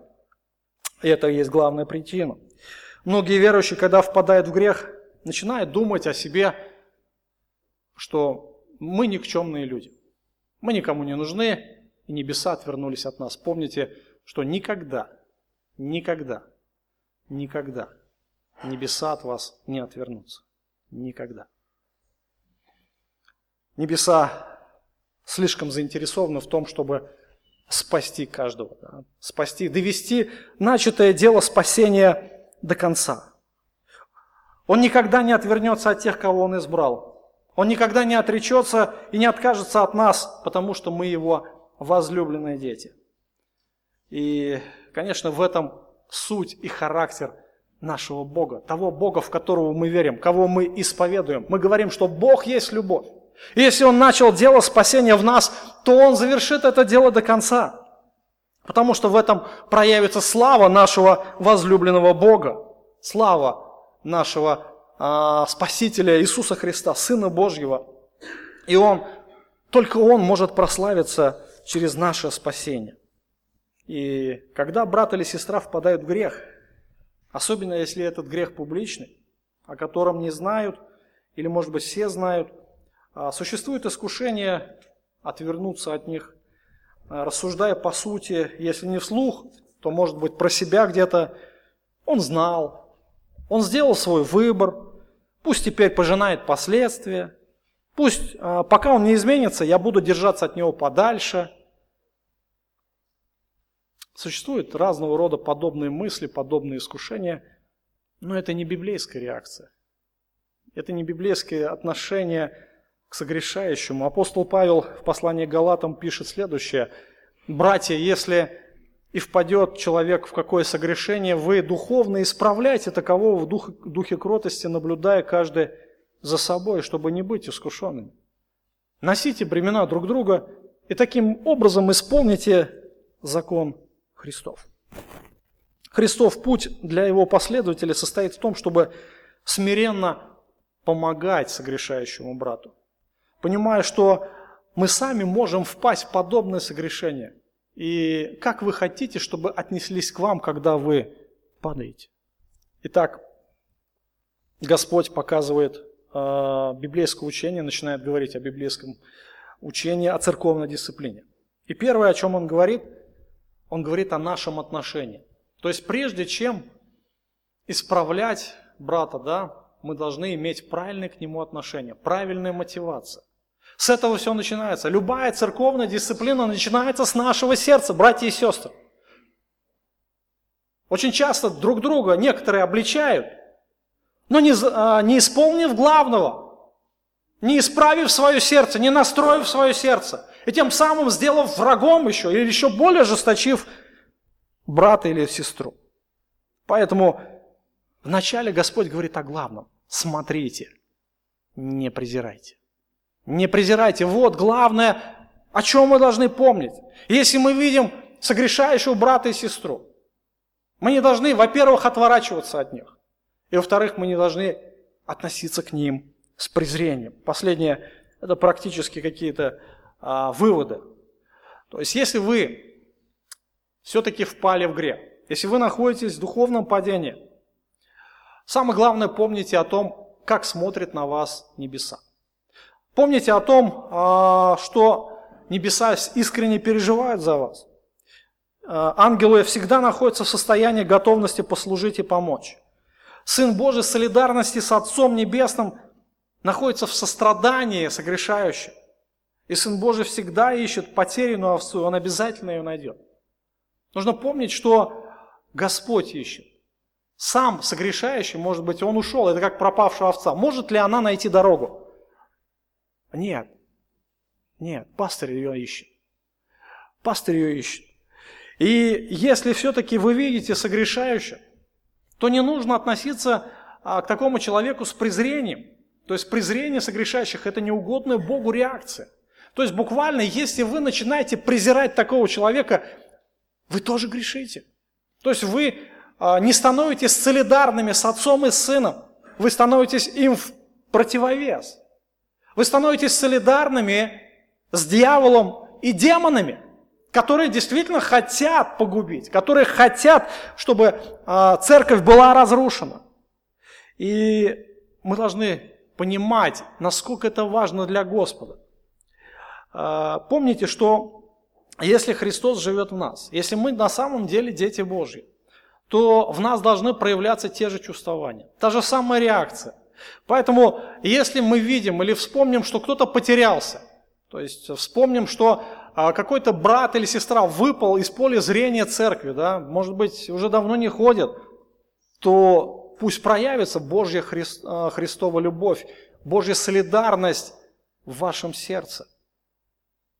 И это и есть главная причина. Многие верующие, когда впадают в грех, начинают думать о себе, что мы никчемные люди. Мы никому не нужны, и небеса отвернулись от нас. Помните, что никогда никогда, никогда небеса от вас не отвернутся. Никогда. Небеса слишком заинтересованы в том, чтобы спасти каждого, да? спасти, довести начатое дело спасения до конца. Он никогда не отвернется от тех, кого он избрал. Он никогда не отречется и не откажется от нас, потому что мы его возлюбленные дети. И, конечно, в этом суть и характер нашего Бога, того Бога, в которого мы верим, кого мы исповедуем. Мы говорим, что Бог есть любовь. И если Он начал дело спасения в нас, то Он завершит это дело до конца. Потому что в этом проявится слава нашего возлюбленного Бога, слава нашего а, Спасителя Иисуса Христа, Сына Божьего. И Он, только Он может прославиться через наше спасение. И когда брат или сестра впадают в грех, особенно если этот грех публичный, о котором не знают, или, может быть, все знают – существует искушение отвернуться от них, а, рассуждая по сути, если не вслух, то, может быть, про себя где-то. Он знал, он сделал свой выбор, пусть теперь пожинает последствия, пусть а, пока он не изменится, я буду держаться от него подальше. Существуют разного рода подобные мысли, подобные искушения, но это не библейская реакция. Это не библейское отношение согрешающему. Апостол Павел в послании к Галатам пишет следующее. «Братья, если и впадет человек в какое согрешение, вы духовно исправляйте такового в дух, духе кротости, наблюдая каждый за собой, чтобы не быть искушенным. Носите бремена друг друга и таким образом исполните закон Христов. Христов путь для его последователей состоит в том, чтобы смиренно помогать согрешающему брату понимая, что мы сами можем впасть в подобное согрешение. И как вы хотите, чтобы отнеслись к вам, когда вы падаете? Итак, Господь показывает э, библейское учение, начинает говорить о библейском учении, о церковной дисциплине. И первое, о чем он говорит, он говорит о нашем отношении. То есть прежде чем исправлять брата, да, мы должны иметь правильное к нему отношение, правильная мотивация. С этого все начинается. Любая церковная дисциплина начинается с нашего сердца, братья и сестры. Очень часто друг друга некоторые обличают, но не, а, не исполнив главного, не исправив свое сердце, не настроив свое сердце, и тем самым сделав врагом еще, или еще более жесточив брата или сестру. Поэтому вначале Господь говорит о главном. Смотрите, не презирайте. Не презирайте. Вот главное, о чем мы должны помнить. Если мы видим согрешающего брата и сестру, мы не должны, во-первых, отворачиваться от них. И во-вторых, мы не должны относиться к ним с презрением. Последнее – это практически какие-то а, выводы. То есть, если вы все-таки впали в грех, если вы находитесь в духовном падении, самое главное помните о том, как смотрят на вас небеса. Помните о том, а, что небеса искренне переживают за вас. А, ангелы всегда находятся в состоянии готовности послужить и помочь. Сын Божий в солидарности с Отцом Небесным находится в сострадании согрешающим. И Сын Божий всегда ищет потерянную овцу, он обязательно ее найдет. Нужно помнить, что Господь ищет. Сам согрешающий, может быть, он ушел, это как пропавшая овца. Может ли она найти дорогу? Нет. Нет, пастор ее ищет. Пастор ее ищет. И если все-таки вы видите согрешающего, то не нужно относиться а, к такому человеку с презрением. То есть презрение согрешающих – это неугодная Богу реакция. То есть буквально, если вы начинаете презирать такого человека, вы тоже грешите. То есть вы а, не становитесь солидарными с отцом и сыном, вы становитесь им в противовес. Вы становитесь солидарными с дьяволом и демонами, которые действительно хотят погубить, которые хотят, чтобы а, церковь была разрушена. И мы должны понимать, насколько это важно для Господа. А, помните, что если Христос живет в нас, если мы на самом деле дети Божьи, то в нас должны проявляться те же чувствования, та же самая реакция. Поэтому, если мы видим или вспомним, что кто-то потерялся, то есть вспомним, что а, какой-то брат или сестра выпал из поля зрения церкви, да, может быть, уже давно не ходят, то пусть проявится Божья а, Христова любовь, Божья солидарность в вашем сердце.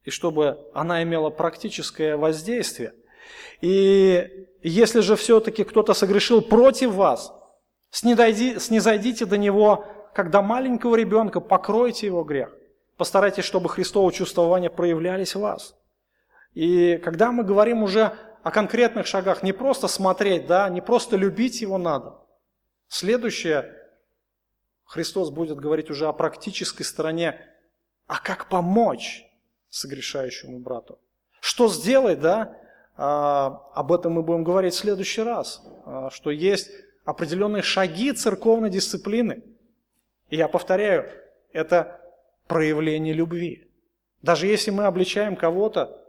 И чтобы она имела практическое воздействие. И если же все-таки кто-то согрешил против вас, снизойдите до него, как до маленького ребенка, покройте его грех. Постарайтесь, чтобы Христово чувствования проявлялись в вас. И когда мы говорим уже о конкретных шагах, не просто смотреть, да, не просто любить его надо. Следующее, Христос будет говорить уже о практической стороне, а как помочь согрешающему брату. Что сделать, да, а, об этом мы будем говорить в следующий раз, а, что есть определенные шаги церковной дисциплины. И я повторяю, это проявление любви. Даже если мы обличаем кого-то,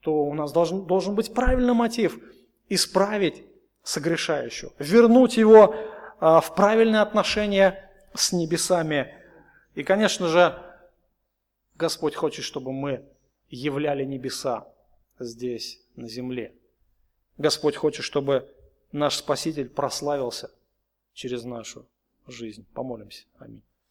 то у нас должен, должен быть правильный мотив – исправить согрешающего, вернуть его а, в правильное отношение с небесами. И, конечно же, Господь хочет, чтобы мы являли небеса здесь, на земле. Господь хочет, чтобы наш Спаситель прославился через нашу жизнь. Помолимся. Аминь.